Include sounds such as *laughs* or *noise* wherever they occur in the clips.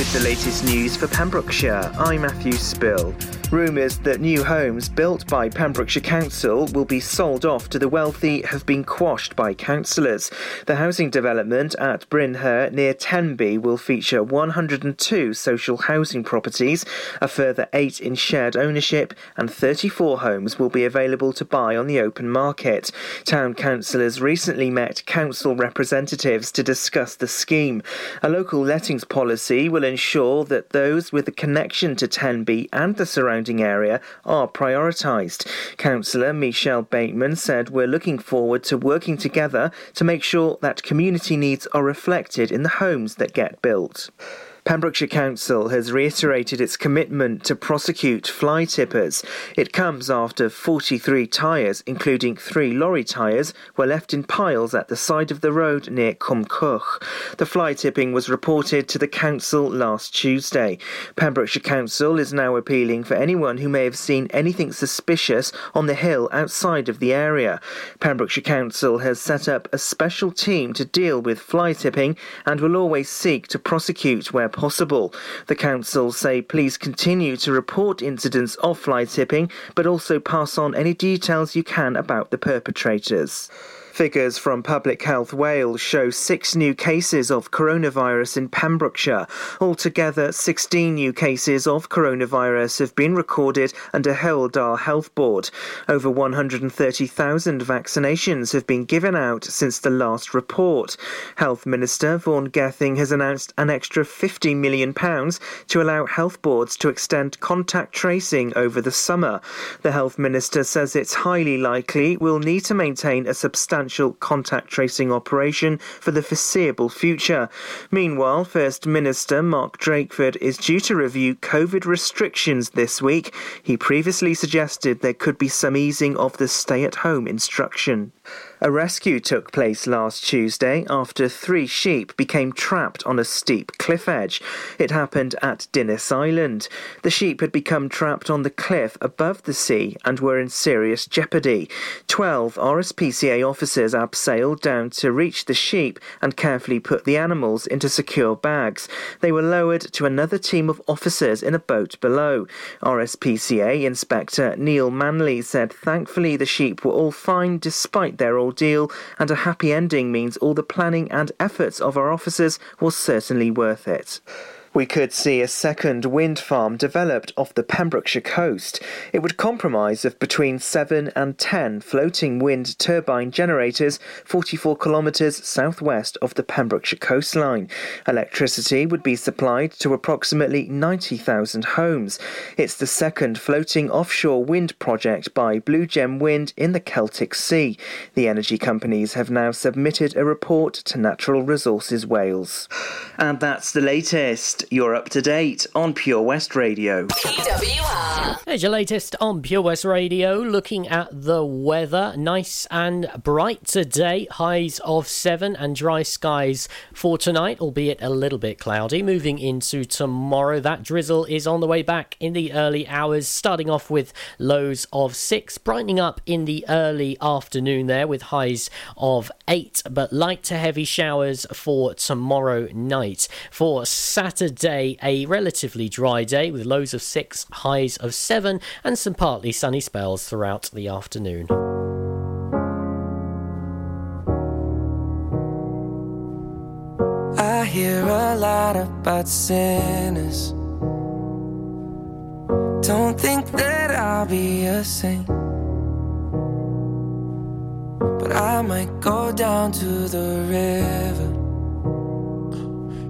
with the latest news for Pembrokeshire. I'm Matthew Spill. Rumours that new homes built by Pembrokeshire Council will be sold off to the wealthy have been quashed by councillors. The housing development at Brynhir near Tenby will feature 102 social housing properties, a further eight in shared ownership, and 34 homes will be available to buy on the open market. Town councillors recently met council representatives to discuss the scheme. A local lettings policy will ensure that those with a connection to Tenby and the surrounding surrounding area are prioritised. Councillor Michelle Bateman said we're looking forward to working together to make sure that community needs are reflected in the homes that get built. Pembrokeshire Council has reiterated its commitment to prosecute fly tippers. It comes after 43 tyres, including three lorry tyres, were left in piles at the side of the road near Cwmcwch. The fly tipping was reported to the council last Tuesday. Pembrokeshire Council is now appealing for anyone who may have seen anything suspicious on the hill outside of the area. Pembrokeshire Council has set up a special team to deal with fly tipping and will always seek to prosecute where possible. The council say please continue to report incidents of fly tipping, but also pass on any details you can about the perpetrators. Figures from Public Health Wales show six new cases of coronavirus in Pembrokeshire. Altogether, 16 new cases of coronavirus have been recorded under Dda Health Board. Over 130,000 vaccinations have been given out since the last report. Health Minister Vaughan Gething has announced an extra £50 million to allow health boards to extend contact tracing over the summer. The Health Minister says it's highly likely we'll need to maintain a substantial contact tracing operation for the foreseeable future. Meanwhile, First Minister Mark Drakeford is due to review COVID restrictions this week. He previously suggested there could be some easing of the stay at home instruction. A rescue took place last Tuesday after three sheep became trapped on a steep cliff edge. It happened at Dinas Island. The sheep had become trapped on the cliff above the sea and were in serious jeopardy. Twelve RSPCA officers abseiled down to reach the sheep and carefully put the animals into secure bags. They were lowered to another team of officers in a boat below. RSPCA Inspector Neil Manley said thankfully the sheep were all fine despite their ordeal, and a happy ending means all the planning and efforts of our officers was certainly worth it. We could see a second wind farm developed off the Pembrokeshire coast. It would comprise of between 7 and 10 floating wind turbine generators 44 kilometres southwest of the Pembrokeshire coastline. Electricity would be supplied to approximately 90,000 homes. It's the second floating offshore wind project by Blue Gem Wind in the Celtic Sea. The energy companies have now submitted a report to Natural Resources Wales. And that's the latest. You're up to date on Pure West Radio. PWR. Here's your latest on Pure West Radio. Looking at the weather, nice and bright today. Highs of seven and dry skies for tonight, albeit a little bit cloudy. Moving into tomorrow, that drizzle is on the way back in the early hours. Starting off with lows of six, brightening up in the early afternoon there with highs of eight, but light to heavy showers for tomorrow night. For Saturday Day, a relatively dry day with lows of 6, highs of 7, and some partly sunny spells throughout the afternoon. I hear a lot about sinners. Don't think that I'll be a saint. But I might go down to the river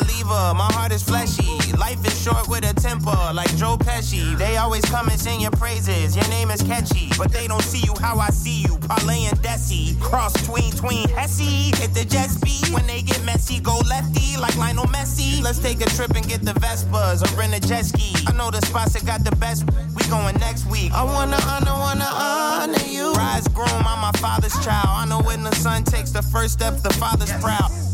believer, my heart is fleshy. Life is short with a temper, like Joe Pesci. They always come and sing your praises, your name is catchy. But they don't see you how I see you, Parlay and Desi. Cross tween, tween, Hesse. Hit the jet speed, when they get messy, go lefty, like Lionel Messi. Let's take a trip and get the Vespas or rent a jet ski. I know the spots that got the best, we going next week. I wanna honor, wanna honor you. Rise groom, I'm my father's child. I know when the son takes the first step, the father's proud.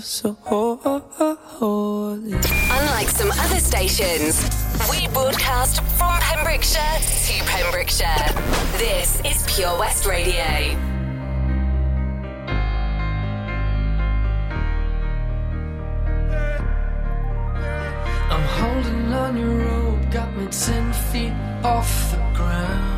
Feel so holy. Unlike some other stations, we broadcast from Pembrokeshire to Pembrokeshire. This is Pure West Radio. I'm holding on your rope, got me ten feet off the ground.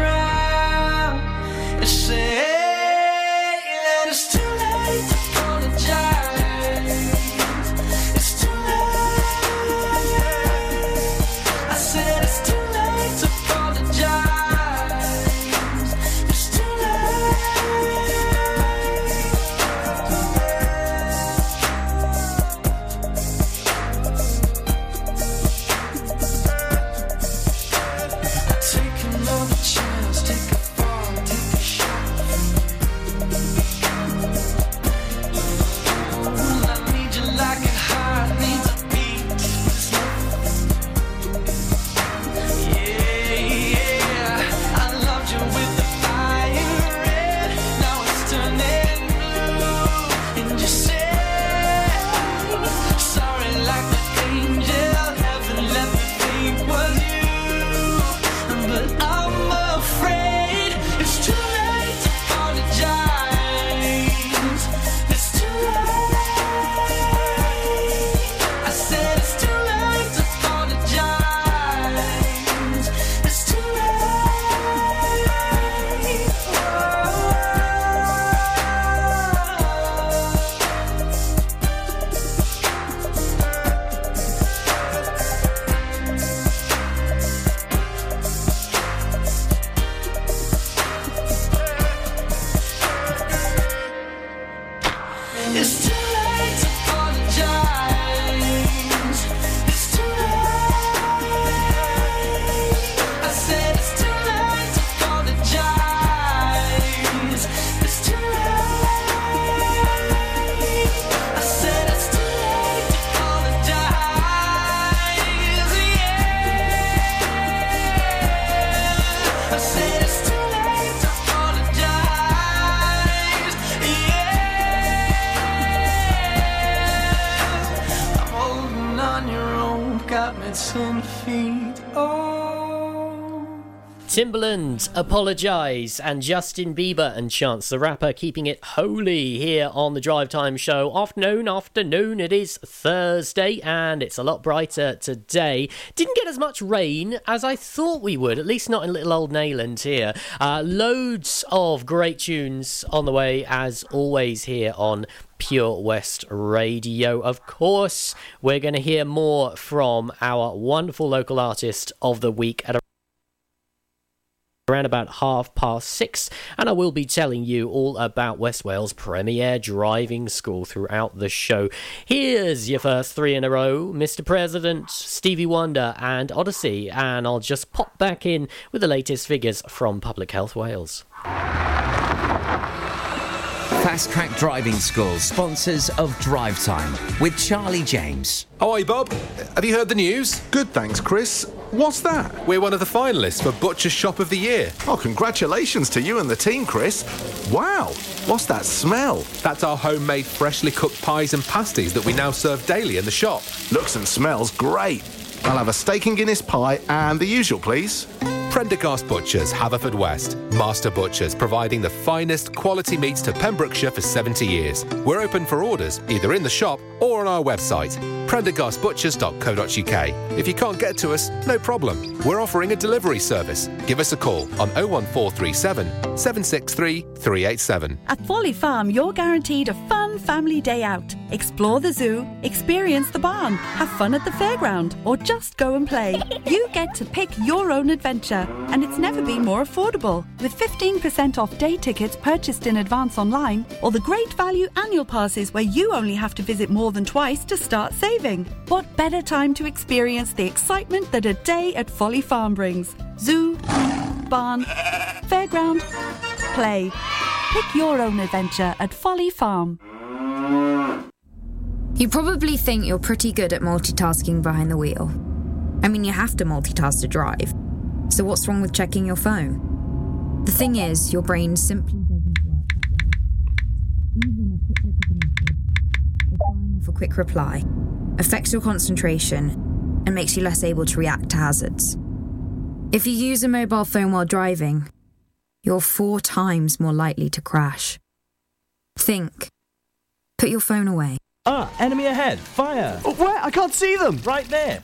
Timbaland, Apologise, and Justin Bieber and Chance the Rapper keeping it holy here on the Drive Time Show. Afternoon, afternoon, it is Thursday and it's a lot brighter today. Didn't get as much rain as I thought we would, at least not in little old Neyland here. Uh, loads of great tunes on the way, as always, here on Pure West Radio. Of course, we're going to hear more from our wonderful local artist of the week at around about half past six, and I will be telling you all about West Wales Premier Driving School throughout the show. Here's your first three in a row Mr. President, Stevie Wonder, and Odyssey, and I'll just pop back in with the latest figures from Public Health Wales. Fast Track Driving School, sponsors of Drive Time with Charlie James. Oh, hi, Bob. Have you heard the news? Good, thanks, Chris. What's that? We're one of the finalists for Butcher's Shop of the Year. Oh, congratulations to you and the team, Chris. Wow, what's that smell? That's our homemade, freshly cooked pies and pasties that we now serve daily in the shop. Looks and smells great. I'll have a steak and Guinness pie and the usual, please. Prendergast Butchers, Haverfordwest. Master Butchers, providing the finest quality meats to Pembrokeshire for 70 years. We're open for orders, either in the shop or on our website, prendergastbutchers.co.uk. If you can't get to us, no problem. We're offering a delivery service. Give us a call on 01437 763 387. At Folly Farm, you're guaranteed a fun family day out. Explore the zoo, experience the barn, have fun at the fairground, or just go and play. You get to pick your own adventure, and it's never been more affordable. With 15% off day tickets purchased in advance online, or the great value annual passes where you only have to visit more than twice to start saving. What better time to experience the excitement that a day at Folly Farm brings? Zoo, barn, fairground, play. Pick your own adventure at Folly Farm. You probably think you're pretty good at multitasking behind the wheel. I mean, you have to multitask to drive. So, what's wrong with checking your phone? The thing is, your brain simply doesn't work. Even a quick look at a message, or firing off a quick reply, affects your concentration and makes you less able to react to hazards. If you use a mobile phone while driving, you're four times more likely to crash. Think. Put your phone away. Ah, enemy ahead. Fire. Oh, where? I can't see them. Right there.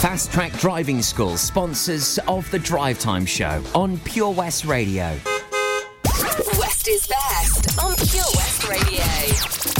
Fast Track Driving School, sponsors of the Drive Time Show on Pure West Radio. West is best on Pure West Radio.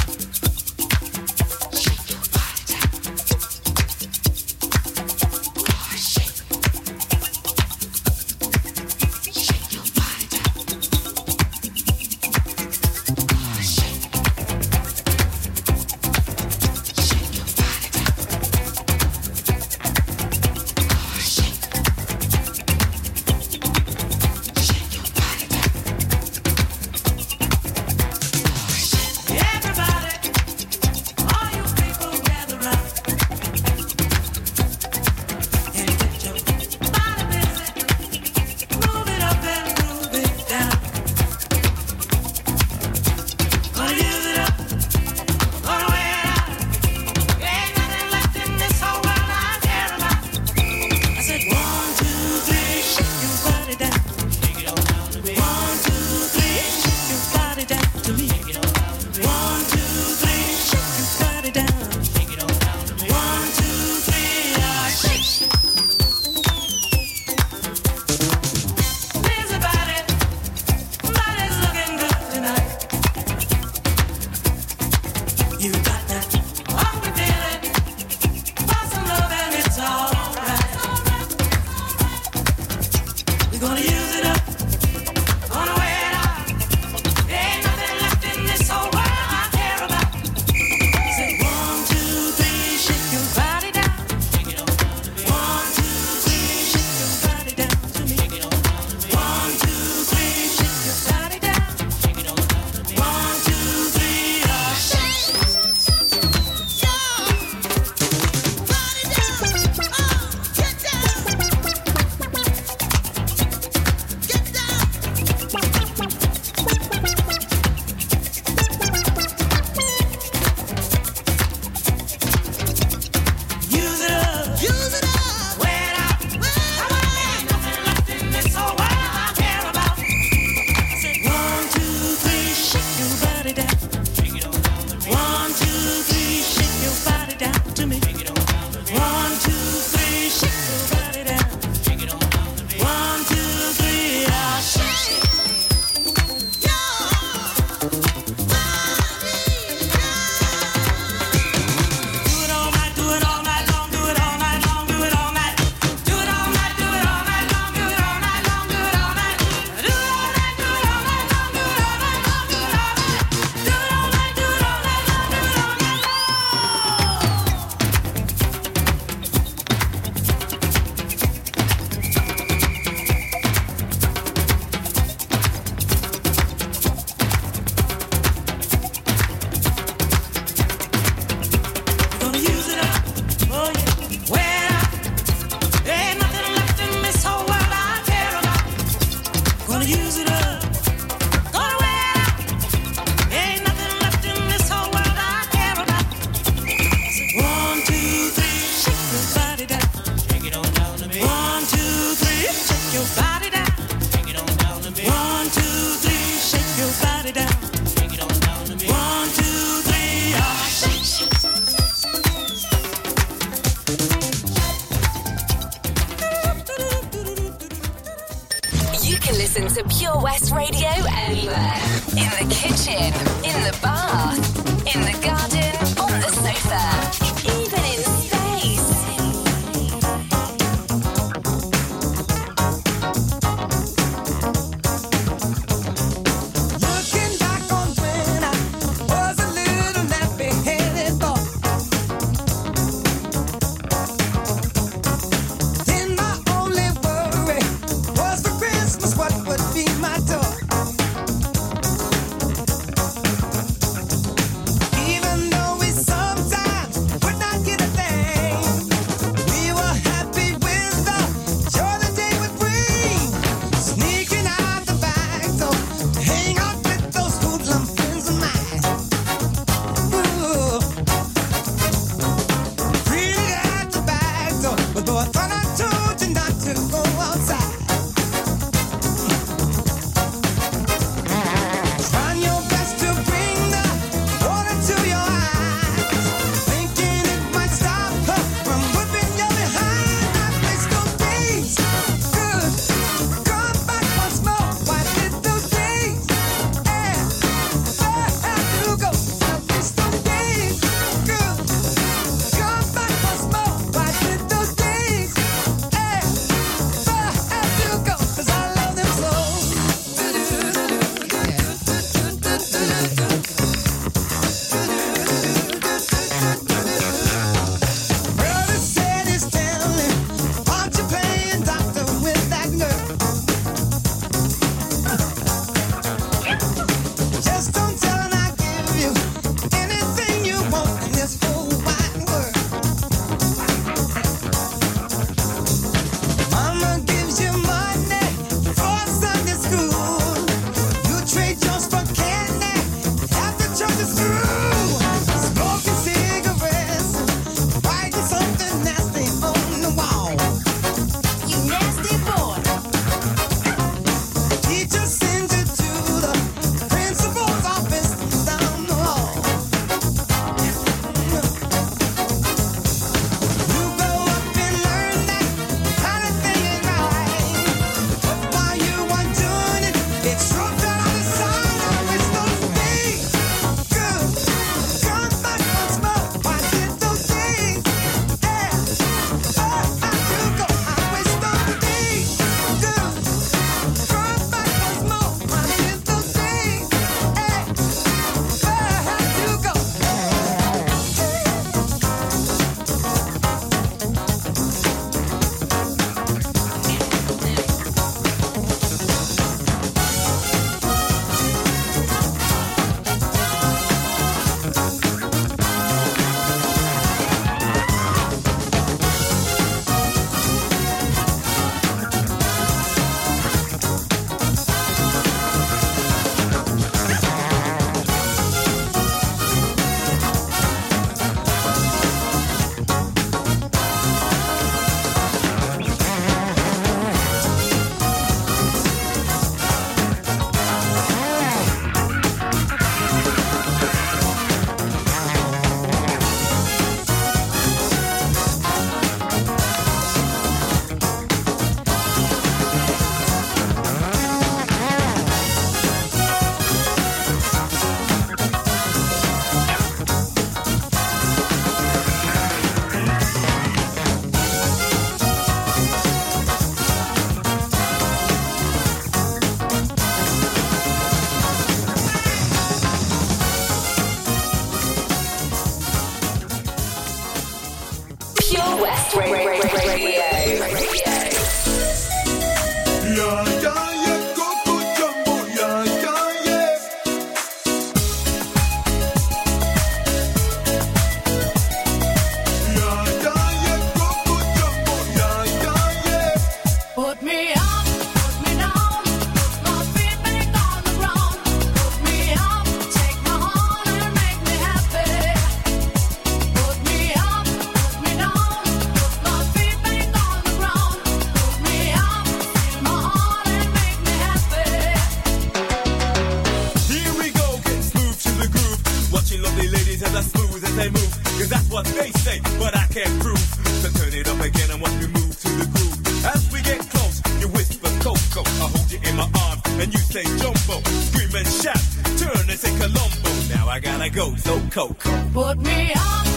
go, so Coco. Put me on.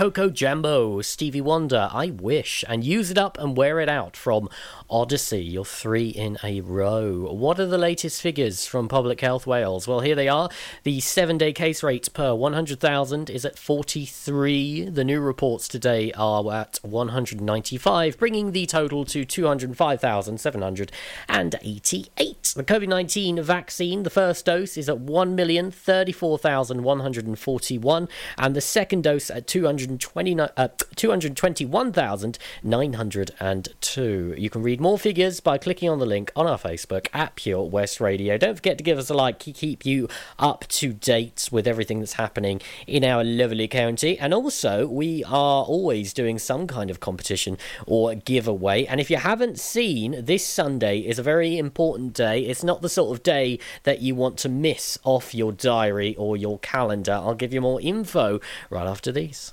Coco Jambo, Stevie Wonder, I Wish, and Use It Up and Wear It Out from Odyssey, you're three in a row. What are the latest figures from Public Health Wales? Well, here they are. The seven day case rate per 100,000 is at 43. The new reports today are at 195, bringing the total to 205,788. The COVID 19 vaccine, the first dose, is at 1,034,141, and the second dose at uh, 221,902. You can read more figures by clicking on the link on our Facebook at Pure West Radio. Don't forget to give us a like, keep you up to date with everything that's happening in our lovely county. And also, we are always doing some kind of competition or giveaway. And if you haven't seen, this Sunday is a very important day. It's not the sort of day that you want to miss off your diary or your calendar. I'll give you more info right after these.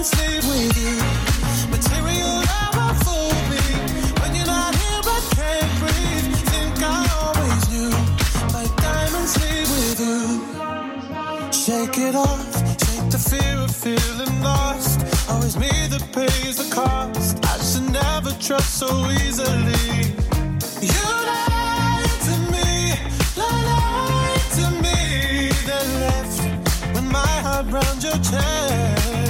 diamonds leave with you. Material never fool me. When you're not here, I can't breathe. Think I always knew. My diamonds leave with you. Shake it off. Shake the fear of feeling lost. Always me that pays the cost. I should never trust so easily. You lied to me, lied to me, then left with my heart round your chest.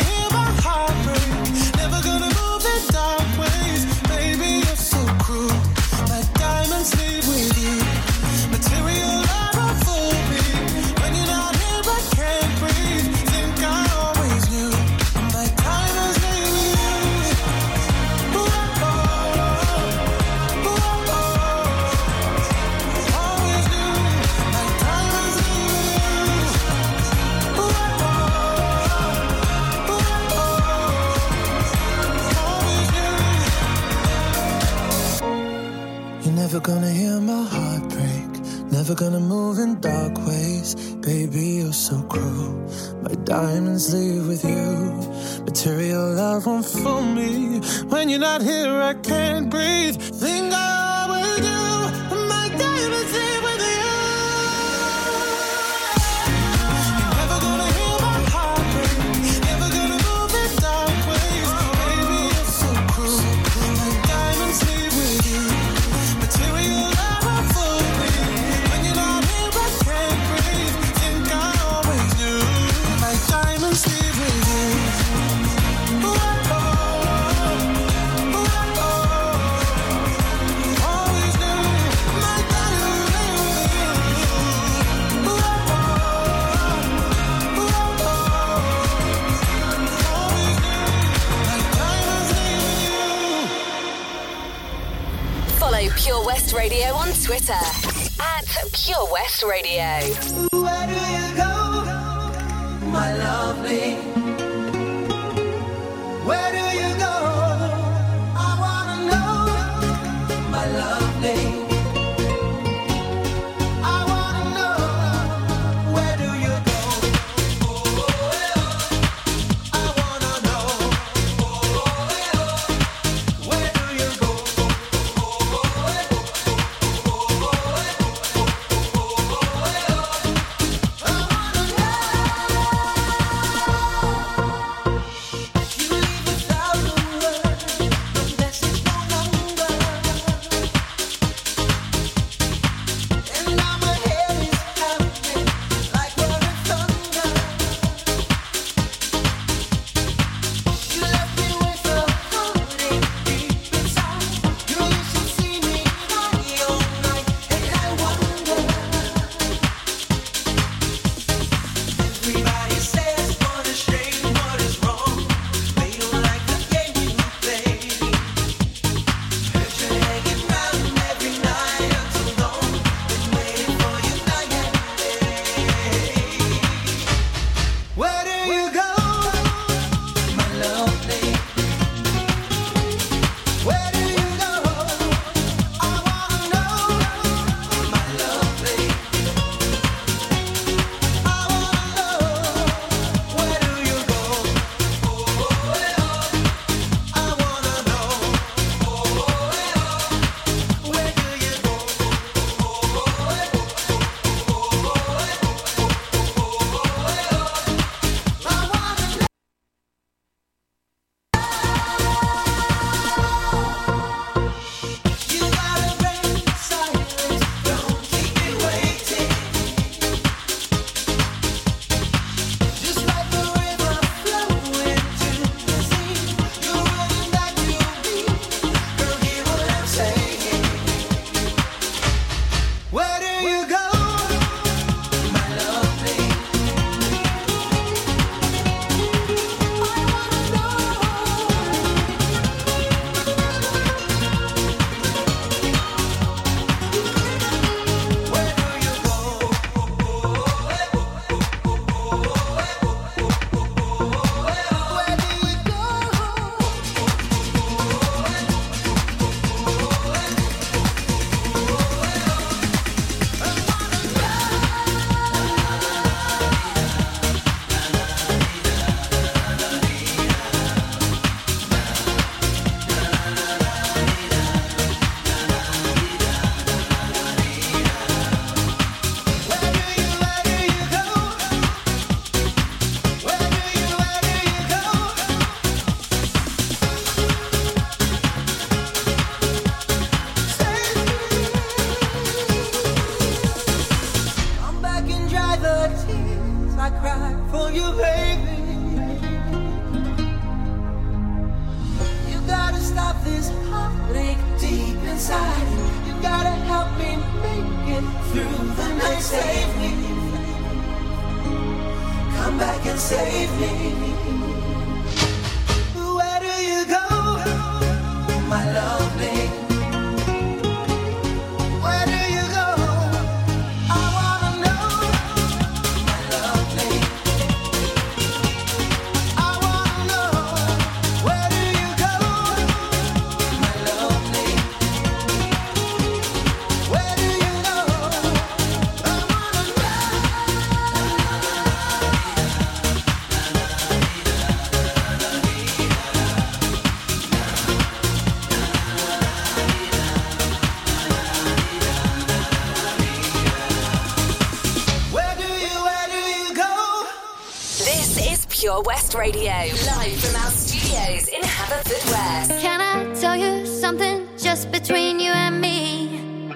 Pure West Radio, live from our studios in Haverfordwest. Can I tell you something just between you and me?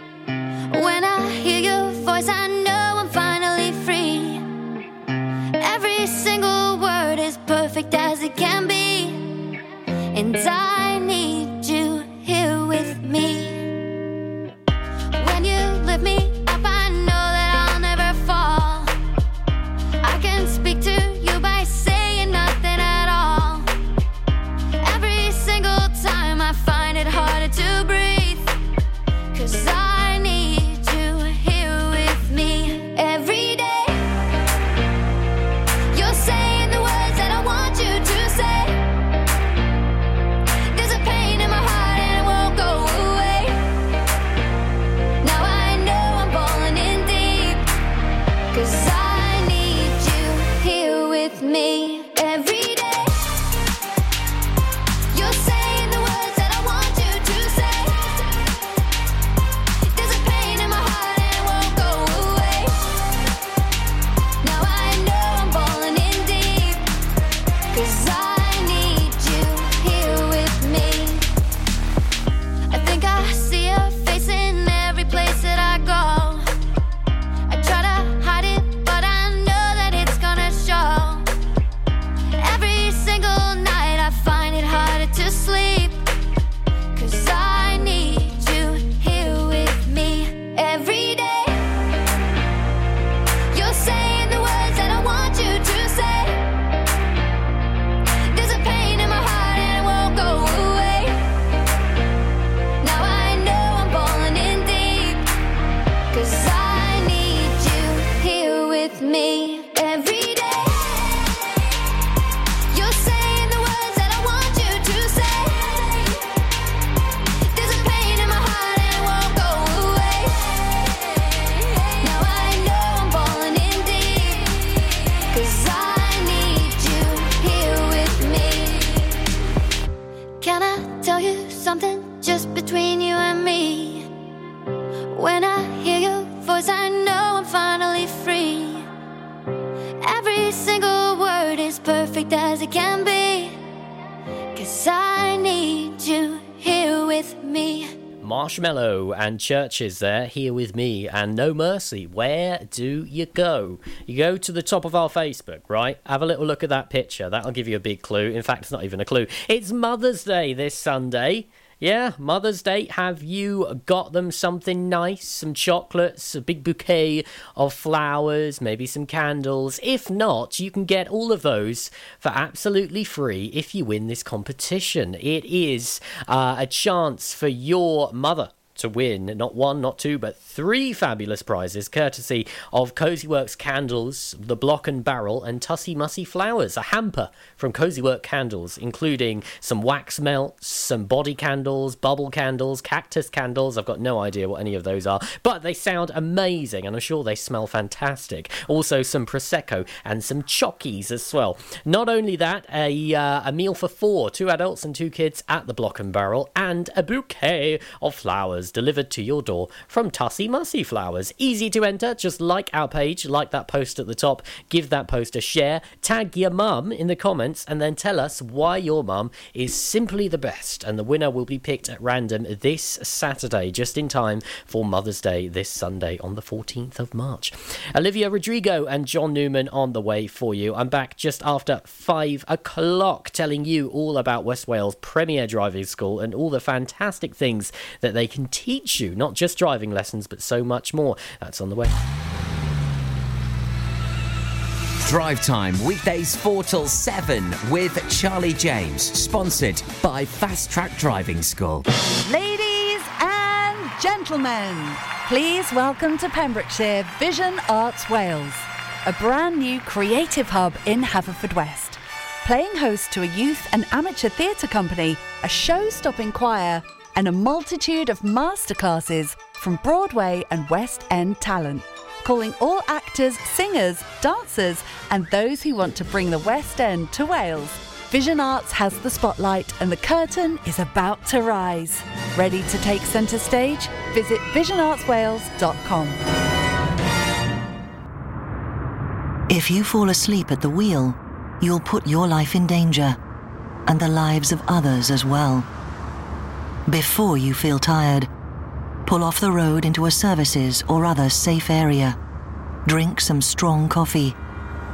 When I hear your voice, I know I'm finally free. Every single word is perfect as it can be. And I Marshmello and CHVRCHES there, here with me, and No Mercy. Where do you go? You go to the top of our Facebook, right? Have a little look at that picture. That'll give you a big clue. In fact, it's not even a clue. It's Mother's Day this Sunday. Yeah, Mother's Day. Have you got them something nice? Some chocolates, a big bouquet of flowers, maybe some candles. If not, you can get all of those for absolutely free if you win this competition. It is uh, a chance for your mother to win not one, not two, but three fabulous prizes, courtesy of Cozy Works Candles, the Block and Barrel, and Tussie Mussy Flowers. A hamper from Cozy Work Candles, including some wax melts, some body candles, bubble candles, cactus candles. I've got no idea what any of those are, but they sound amazing, and I'm sure they smell fantastic. Also, some prosecco and some chockies as well. Not only that, a uh, a meal for four, two adults and two kids at the Block and Barrel, and a bouquet of flowers delivered to your door from Tussie Mussy Flowers. Easy to enter, just like our page, like that post at the top, give that post a share, tag your mum in the comments, and then tell us why your mum is simply the best. And the winner will be picked at random this Saturday, just in time for Mother's Day this Sunday on the 14th of March. Olivia Rodrigo and John Newman on the way for you. I'm back just after five o'clock telling you all about West Wales Premier Driving School and all the fantastic things that they can teach you not just driving lessons, but so much more. That's on the way. Drive Time, weekdays 4 till 7 with Charlie James, sponsored by Fast Track Driving School. Ladies and gentlemen, please welcome to Pembrokeshire Vision Arts Wales, a brand new creative hub in Haverfordwest. Playing host to a youth and amateur theatre company, a show stopping choir, and a multitude of masterclasses from Broadway and West End talent. Calling all actors, singers, dancers, and those who want to bring the West End to Wales. Vision Arts has the spotlight and the curtain is about to rise. Ready to take centre stage? Visit visionartswales.com. If you fall asleep at the wheel, you'll put your life in danger and the lives of others as well. Before you feel tired, pull off the road into a services or other safe area. Drink some strong coffee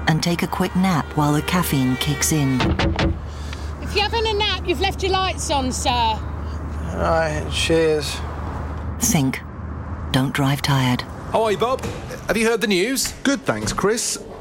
and take a quick nap while the caffeine kicks in. If you're having a nap, you've left your lights on, sir. Right, cheers. Think. Don't drive tired. Hi, Bob. Have you heard the news? Good, thanks, Chris.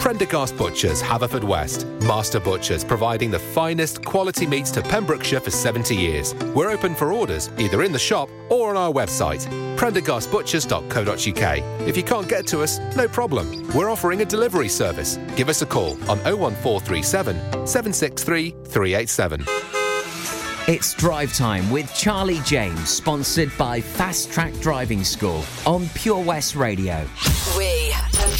Prendergast Butchers, Haverfordwest. Master Butchers, providing the finest quality meats to Pembrokeshire for 70 years. We're open for orders, either in the shop or on our website, prendergastbutchers.co.uk. If you can't get to us, no problem. We're offering a delivery service. Give us a call on 01437 763 387. It's Drive Time with Charlie James, sponsored by Fast Track Driving School on Pure West Radio. We are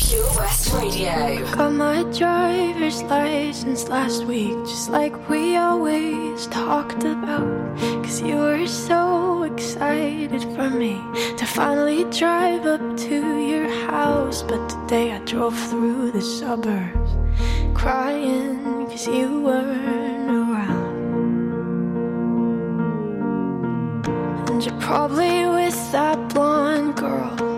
Pure Radio. Got my driver's license last week, just like we always talked about. Cause you were so excited for me to finally drive up to your house. But today I drove through the suburbs crying cause you weren't around. And you're probably with that blonde girl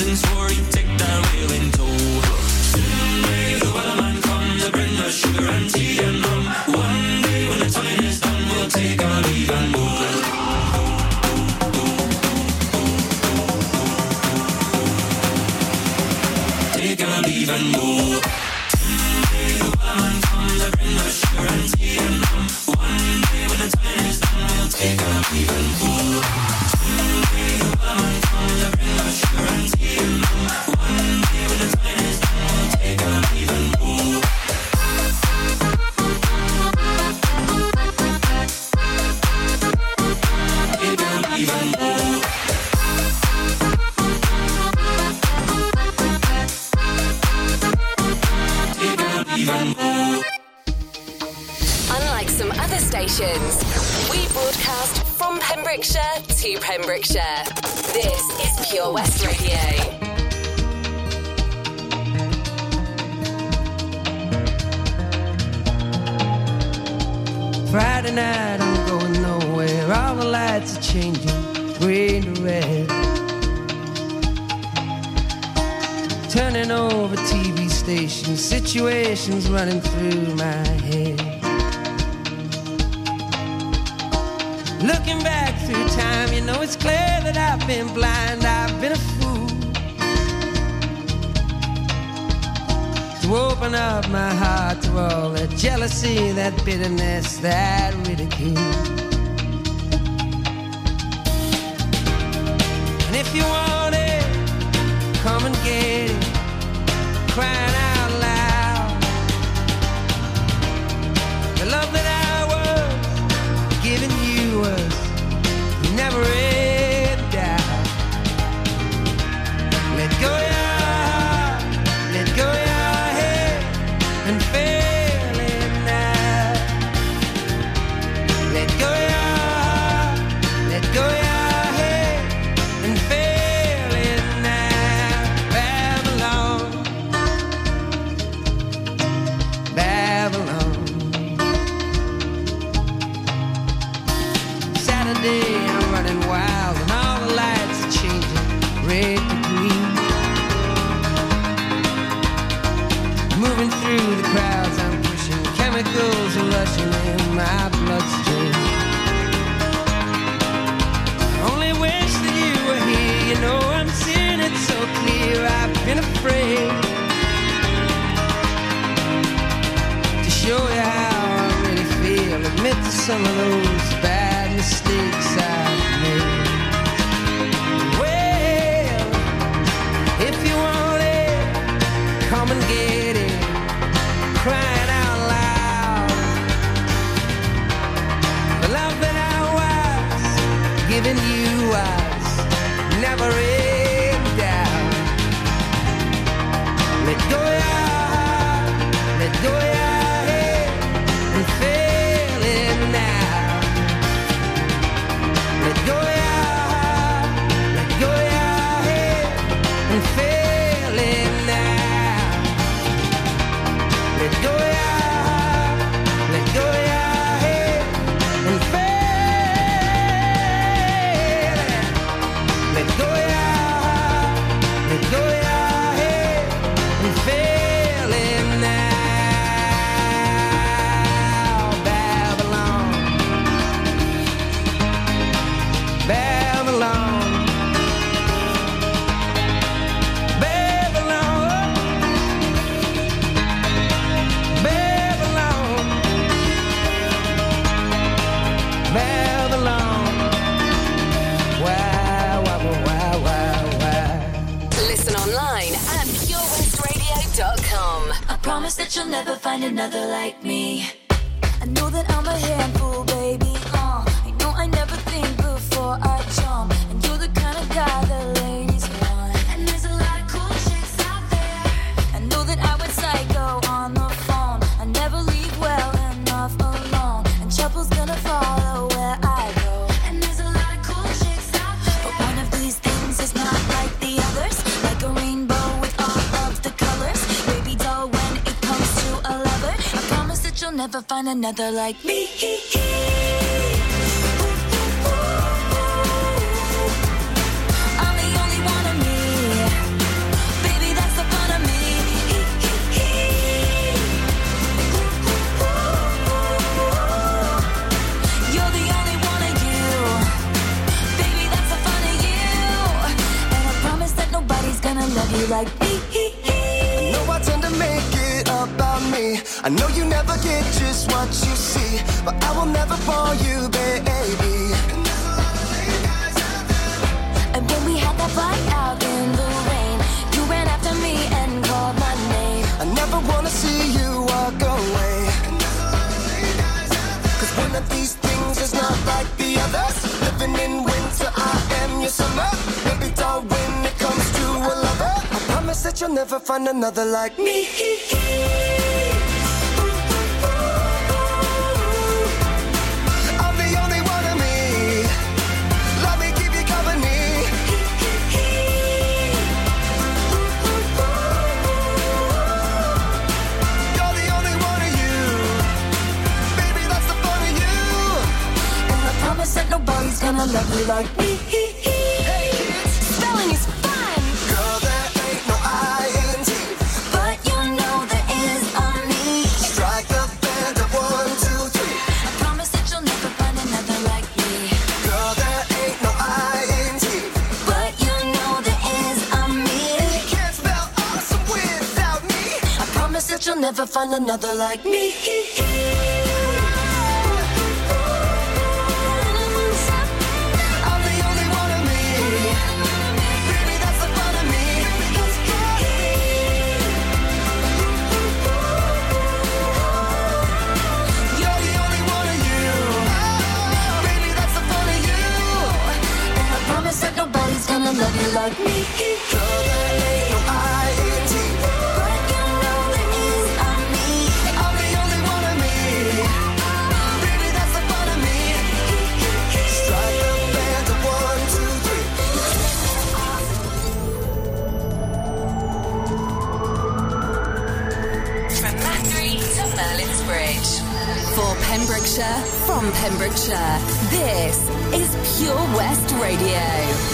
And swore he'd take that whale another like me. Cause one of these things is not like the others. Living in winter, I am your summer. Maybe dull when it comes to a lover. I promise that you'll never find another like me. *laughs* gonna love you like me. Hey Spelling is fun. Girl, there ain't no I-N-T. But you know there is on me. Strike the band of one, two, three. I promise that you'll never find another like me. Girl, there ain't no I-N-T. But you know there is on me. You can't spell awesome without me. I promise that you'll never find another like me. Gonna love you like me. Girl, there ain't no I-N-T. But you know there is on me. I'm the only one of me. Baby, that's the fun of me. Strike the band of one, two, three. From Mathry to Merlin's Bridge. For Pembrokeshire, from Pembrokeshire, this is Pure West Radio.